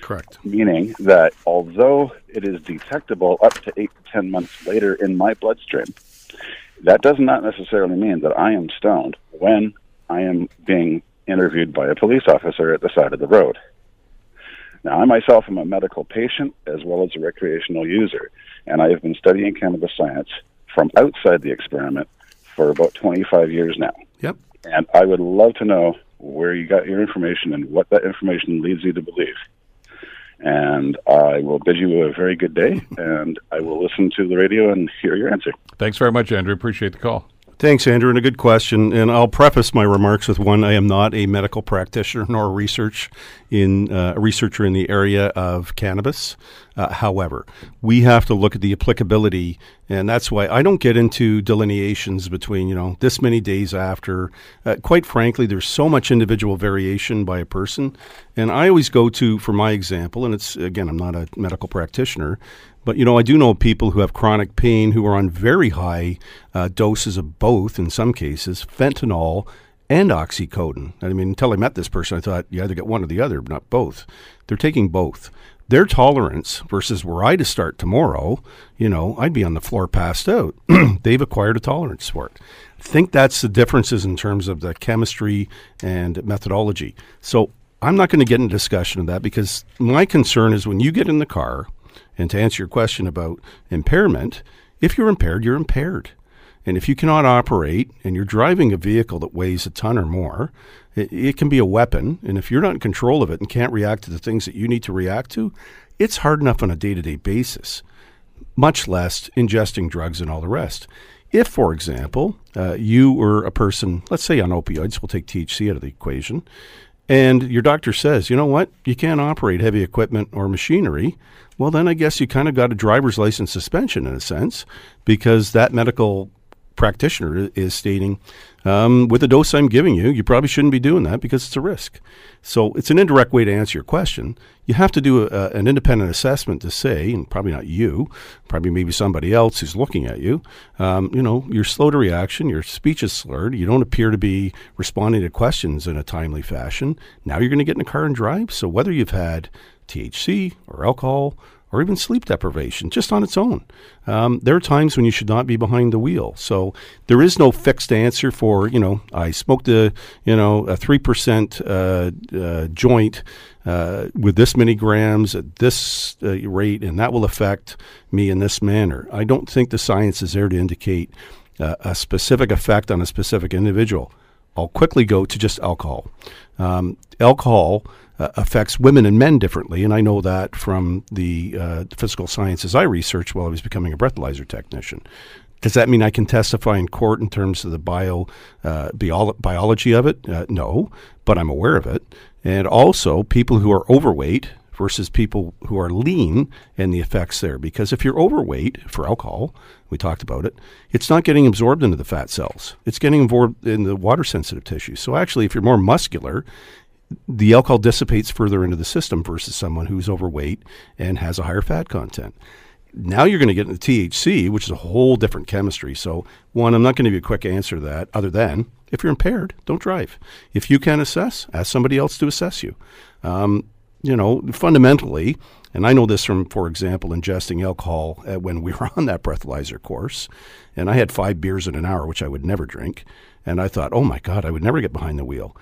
Correct. meaning that although it is detectable up to eight to ten months later in my bloodstream, that does not necessarily mean that I am stoned when I am being interviewed by a police officer at the side of the road. Now, I myself am a medical patient as well as a recreational user, and I have been studying cannabis science from outside the experiment for about 25 years now. Yep. And I would love to know where you got your information and what that information leads you to believe. And I will bid you a very good day, (laughs) and I will listen to the radio and hear your answer. Thanks very much, Andrew. Appreciate the call. Thanks, Andrew, and a good question. And I'll preface my remarks with one: I am not a medical practitioner nor a research in uh, a researcher in the area of cannabis. Uh, however, we have to look at the applicability, and that's why I don't get into delineations between you know this many days after. Uh, quite frankly, there's so much individual variation by a person, and I always go to for my example, and it's again I'm not a medical practitioner. But you know, I do know people who have chronic pain who are on very high uh, doses of both, in some cases, fentanyl and oxycodone. I mean, until I met this person, I thought you either get one or the other, not both. They're taking both. Their tolerance versus were I to start tomorrow, you know, I'd be on the floor passed out. (clears throat) They've acquired a tolerance for it. I think that's the differences in terms of the chemistry and methodology. So I'm not going to get into discussion of that because my concern is when you get in the car, and to answer your question about impairment, if you're impaired, you're impaired. And if you cannot operate and you're driving a vehicle that weighs a ton or more, it, it can be a weapon. And if you're not in control of it and can't react to the things that you need to react to, it's hard enough on a day to day basis, much less ingesting drugs and all the rest. If, for example, uh, you were a person, let's say on opioids, we'll take THC out of the equation, and your doctor says, you know what, you can't operate heavy equipment or machinery, well, then I guess you kind of got a driver's license suspension in a sense because that medical practitioner is stating, um, with the dose I'm giving you, you probably shouldn't be doing that because it's a risk. So it's an indirect way to answer your question. You have to do a, an independent assessment to say, and probably not you, probably maybe somebody else who's looking at you, um, you know, you're slow to reaction, your speech is slurred, you don't appear to be responding to questions in a timely fashion. Now you're going to get in a car and drive. So whether you've had THC or alcohol or even sleep deprivation just on its own. Um, there are times when you should not be behind the wheel. So there is no fixed answer for, you know, I smoked a, you know, a 3% uh, uh, joint uh, with this many grams at this uh, rate, and that will affect me in this manner. I don't think the science is there to indicate uh, a specific effect on a specific individual. I'll quickly go to just alcohol. Um, alcohol uh, affects women and men differently, and I know that from the uh, physical sciences I researched while I was becoming a breathalyzer technician. Does that mean I can testify in court in terms of the bio, uh, bio- biology of it? Uh, no, but I'm aware of it. And also, people who are overweight versus people who are lean and the effects there. Because if you're overweight for alcohol, we talked about it, it's not getting absorbed into the fat cells. It's getting absorbed in the water sensitive tissue. So actually, if you're more muscular, the alcohol dissipates further into the system versus someone who's overweight and has a higher fat content. Now you're going to get into THC, which is a whole different chemistry. So, one, I'm not going to give you a quick answer to that, other than if you're impaired, don't drive. If you can assess, ask somebody else to assess you. Um, you know, fundamentally, and I know this from, for example, ingesting alcohol when we (laughs) were on that breathalyzer course, and I had five beers in an hour, which I would never drink. And I thought, oh my God, I would never get behind the wheel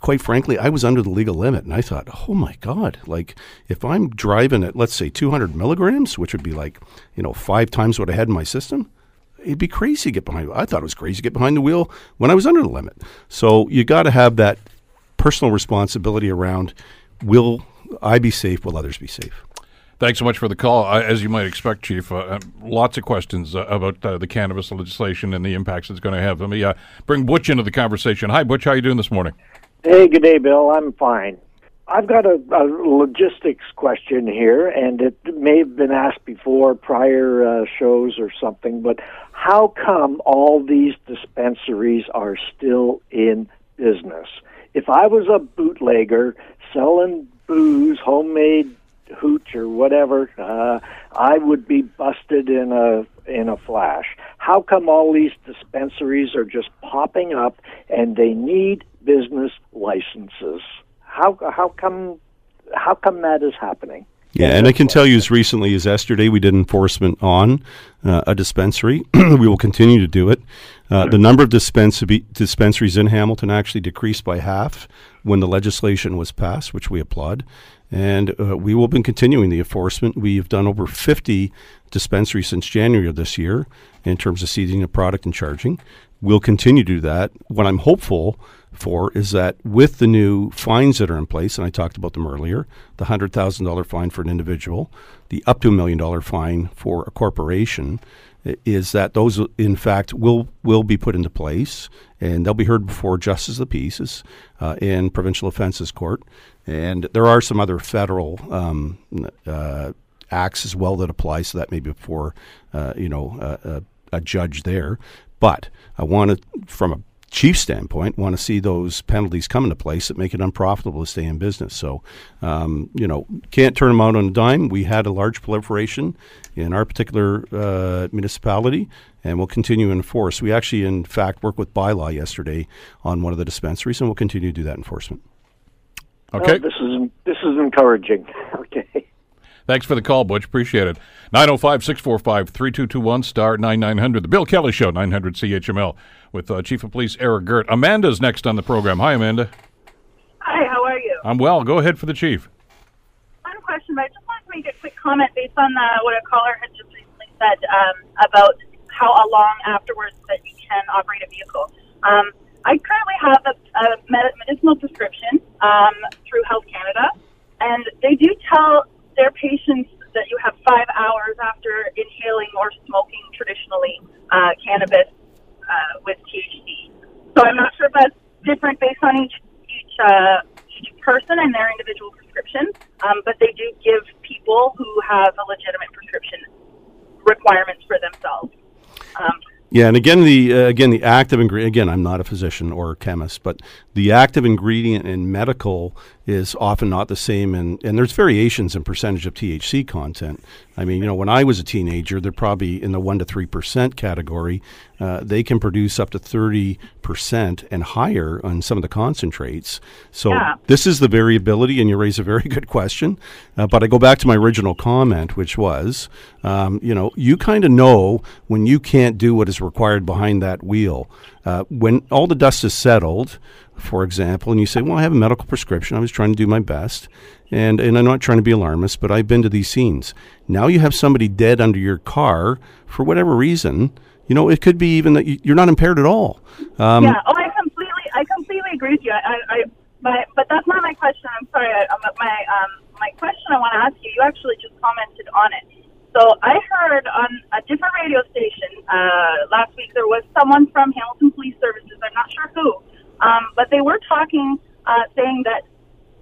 quite frankly, I was under the legal limit, and I thought, oh my god, like if I'm driving at let's say 200 milligrams, which would be like you know five times what I had in my system, it'd be crazy to get behind. I thought it was crazy to get behind the wheel when I was under the limit. So you got to have that personal responsibility around: will I be safe? Will others be safe? Thanks so much for the call. As you might expect, Chief, uh, uh lots of questions uh, about uh, the cannabis legislation and the impacts it's going to have. Let me uh, bring Butch into the conversation. Hi, Butch. How are you doing this morning? Hey, good day, Bill. I'm fine. I've got a, a logistics question here, and it may have been asked before, prior uh, shows or something, but how come all these dispensaries are still in business? If I was a bootlegger selling booze, homemade hooch or whatever, uh, I would be busted in a in a flash. How come all these dispensaries are just popping up and they need business licenses. How how come how come that is happening? Yeah, and I can tell you as recently as yesterday, we did enforcement on uh, a dispensary. (clears throat) we will continue to do it. Uh, the number of dispensaries in Hamilton actually decreased by half when the legislation was passed, which we applaud. And uh, we will be continuing the enforcement. We have done over 50 dispensaries since January of this year in terms of seizing the product and charging. We'll continue to do that. What I'm hopeful for is that with the new fines that are in place, and I talked about them earlier, the $100,000 fine for an individual, the up to a million dollar fine for a corporation, is that those, in fact, will will be put into place and they'll be heard before Justice of the Peace uh, in Provincial Offences Court. And there are some other federal um, uh, acts as well that apply, so that may be before, uh, you know, a, a judge there. But I want to, from a chief standpoint want to see those penalties come into place that make it unprofitable to stay in business. So, um, you know, can't turn them out on a dime. We had a large proliferation in our particular uh, municipality, and we'll continue to enforce. We actually, in fact, worked with bylaw yesterday on one of the dispensaries, and we'll continue to do that enforcement. Okay, well, this is this is encouraging. (laughs) Okay. Thanks for the call, Butch. Appreciate it. 905 645 3221 star 9900. The Bill Kelly Show, 900 CHML, with uh, Chief of Police Eric Girt. Amanda's next on the program. Hi, Amanda. Hi, how are you? I'm well. Go ahead for the Chief. One question, but I just wanted to make a quick comment based on uh, what a caller had just recently said um, about how long afterwards that you can operate a vehicle. Um, I currently have a, a med- medicinal prescription um, through Health Canada, and they do tell their patients that you have five hours after inhaling or smoking traditionally uh, cannabis uh, with THC. So I'm not sure if that's different based on each each uh, each person and their individual prescription, um, but they do give people who have a legitimate prescription requirements for themselves. Um, Yeah, and again, the uh, again the active ingredient. Again, I'm not a physician or a chemist, but the active ingredient in medical is often not the same, and, and there's variations in percentage of THC content. I mean, you know, when I was a teenager, they're probably in the one to three percent category. Uh, they can produce up to thirty percent and higher on some of the concentrates. So Yeah. this is the variability, and you raise a very (laughs) good question. Uh, but I go back to my original comment, which was, um, you know, you kind of know when you can't do what is required behind that wheel. Uh, when all the dust is settled, for example, and you say, well, I have a medical prescription. I was trying to do my best. And, and I'm not trying to be alarmist, but I've been to these scenes. Now you have somebody dead under your car for whatever reason. You know, it could be even that you- you're not impaired at all. Um, yeah. Oh, I completely, I completely agree with you. I, I, my, but that's not my question. I'm sorry. I, my, um, my question I want to ask you. You actually just commented on it. So I heard on a different radio station uh, last week there was someone from Hamilton Police Services. I'm not sure who, um, but they were talking, uh, saying that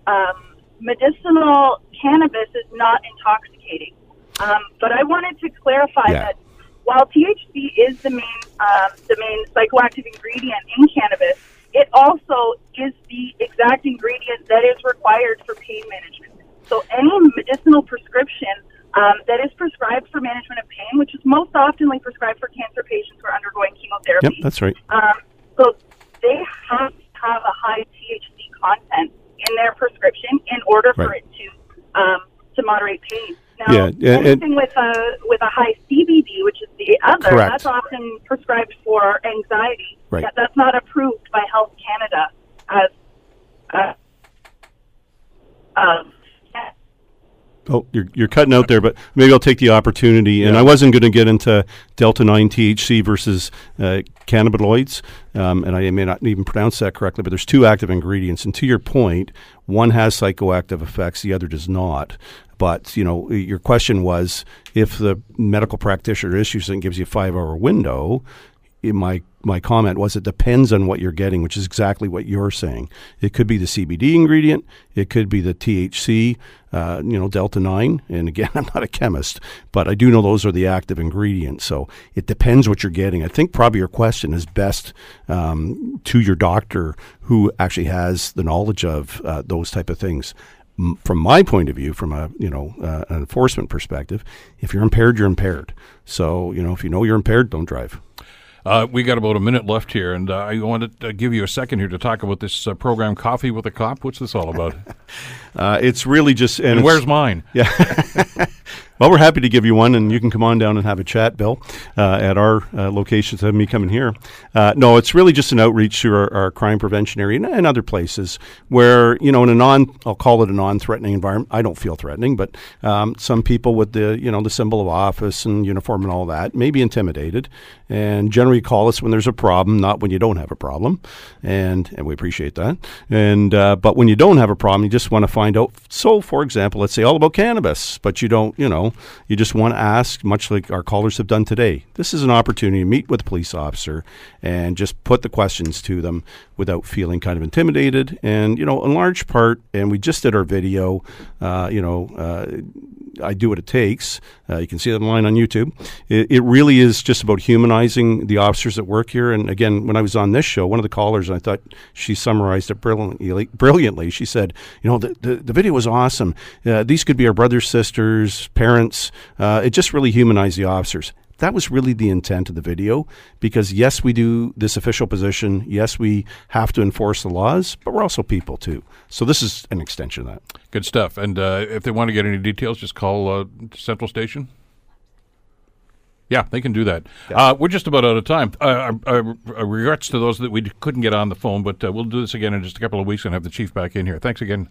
um, medicinal cannabis is not intoxicating. Um, but I wanted to clarify Yeah. that while THC is the main um, the main psychoactive ingredient in cannabis, it also is the exact ingredient that is required for pain management. So any medicinal prescription um, that is prescribed for management of pain, which is most oftenly prescribed for cancer patients who are undergoing chemotherapy. Yep, that's right. um, so they have have a high THC content in their prescription in order for Right. it to um, to moderate pain. Now, Yeah, yeah, anything with a with a high CBD, which is the other, Correct. that's often prescribed for anxiety. Right. That, that's not approved by Health Canada as uh, um, Oh, you're, you're cutting out there, but maybe I'll take the opportunity. And I wasn't going to get into delta 9 THC versus uh, cannabinoids, um, and I may not even pronounce that correctly, but there's two active ingredients. And to your point, one has psychoactive effects, the other does not. But, you know, your question was if the medical practitioner issues and gives you a five hour window, in my my comment was it depends on what you're getting, which is exactly what you're saying. It could be the CBD ingredient, it could be the THC, uh, you know, delta nine. And again, (laughs) I'm not a chemist, but I do know those are the active ingredients. So it depends what you're getting. I think probably your question is best um, to your doctor who actually has the knowledge of uh, those type of things from my point of view, from a you know uh, an enforcement perspective, if you're impaired, you're impaired. So you know if you know you're impaired, don't drive. Uh, we got about a minute left here, and uh, I want to give you a second here to talk about this uh, program, Coffee with a Cop. What's this all about? (laughs) Uh, it's really just and, and where's mine? Yeah. (laughs) well, we're happy to give you one, and you can come on down and have a chat, Bill, uh, at our uh, locations. Have me coming here. Uh, no, it's really just an outreach to our, our crime prevention area and, and other places where you know in a non, I'll call it a non-threatening environment. I don't feel threatening, but um, some people with the you know the symbol of office and uniform and all that may be intimidated, and generally call us when there's a problem, not when you don't have a problem, and and we appreciate that. And uh, but when you don't have a problem, you just want to find out. So, for example, let's say all about cannabis, but you don't, you know, you just want to ask, much like our callers have done today. This is an opportunity to meet with a police officer and just put the questions to them without feeling kind of intimidated. And you know, in large part, and we just did our video. Uh, you know. Uh, I do what it takes. Uh, you can see it online on YouTube. It, it really is just about humanizing the officers that work here. And again, when I was on this show, one of the callers, and I thought she summarized it brilliantly. Brilliantly, she said, "You know, the the, the video was awesome. Uh, these could be our brothers, sisters, parents. Uh, it just really humanized the officers." That was really the intent of the video because, yes, we do this official position. Yes, we have to enforce the laws, but we're also people too. So, this is an extension of that. Good stuff. And uh, if they want to get any details, just call uh, Central Station. Yeah, they can do that. Uh, we're just about out of time. Uh, uh, uh, regrets to those that we couldn't get on the phone, but uh, we'll do this again in just a couple of weeks and have the chief back in here. Thanks again,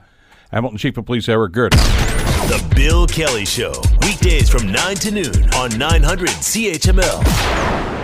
Hamilton Chief of Police Eric Girt. The Bill Kelly Show, weekdays from 9 to noon on 900 CHML.